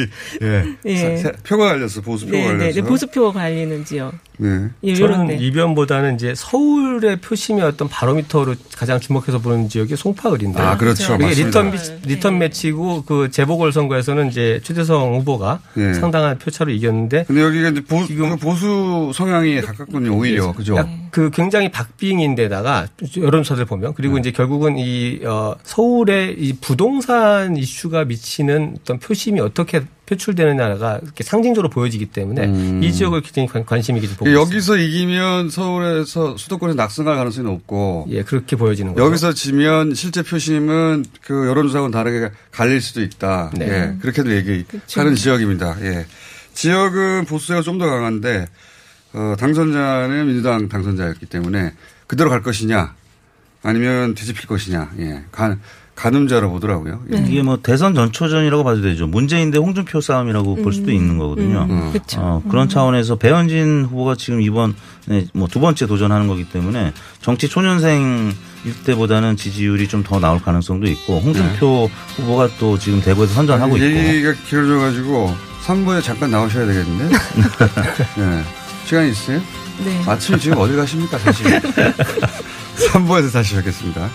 예. *laughs* 예. 사- 사- 표가 갈렸어. 보수 표가 네, 갈렸어. 네, 네, 보수표가 갈리는 지역. 네. 예, 저는. 이변보다는 이제 서울의 표심의 어떤 바로미터로 가장 주목해서 보는 지역이 송파을인데. 아, 그렇죠. 그게 맞습니다. 리턴, 비- 리턴 매치고 그 재보궐 선거에서는 이제 최재성 후보가 예. 상당한 표차로 이겼는데 근데 여기가 이제 보, 그 보수 성향이 가깝군요. 오히려 그죠? 약- 그 굉장히 박빙인데다가 여론조사들 보면 그리고 네. 이제 결국은 이 어, 서울의 이 부동산 이슈가 미치는 어떤 표심이 어떻게 표출되느냐가 이렇게 상징적으로 보여지기 때문에 음. 이 지역을 굉장히 관- 관심 있게 보고 있습니다. 여기서 이기면 서울에서 수도권에서 낙승할 가능성이 높고 예, 그렇게 보여지는 거죠. 여기서 지면 실제 표심은 그 여론조사하고는 다르게 갈릴 수도 있다. 네. 예, 그렇게도 얘기하는 지역입니다. 예. 지역은 보수세가 좀 더 강한데 어, 당선자는 민주당 당선자였기 때문에 그대로 갈 것이냐 아니면 뒤집힐 것이냐. 예. 가, 가늠자로 보더라고요. 예. 이게 뭐 대선 전초전이라고 봐도 되죠. 문재인 대 홍준표 싸움이라고 볼 수도 있는 거거든요. 음, 그쵸. 어, 그런 차원에서 배현진 후보가 지금 이번에 뭐두 번째 도전하는 거기 때문에 정치 초년생 일 때보다는 지지율이 좀 더 나올 가능성도 있고 홍준표 후보가 또 지금 대구에서 선전하고 있고 얘기가 길어져 가지고 3부에 잠깐 나오셔야 되겠는데. *laughs* 예. 시간 있으세요? 네. 아침에 지금 어디 가십니까, 사실? *laughs* 3부에서 다시 뵙겠습니다.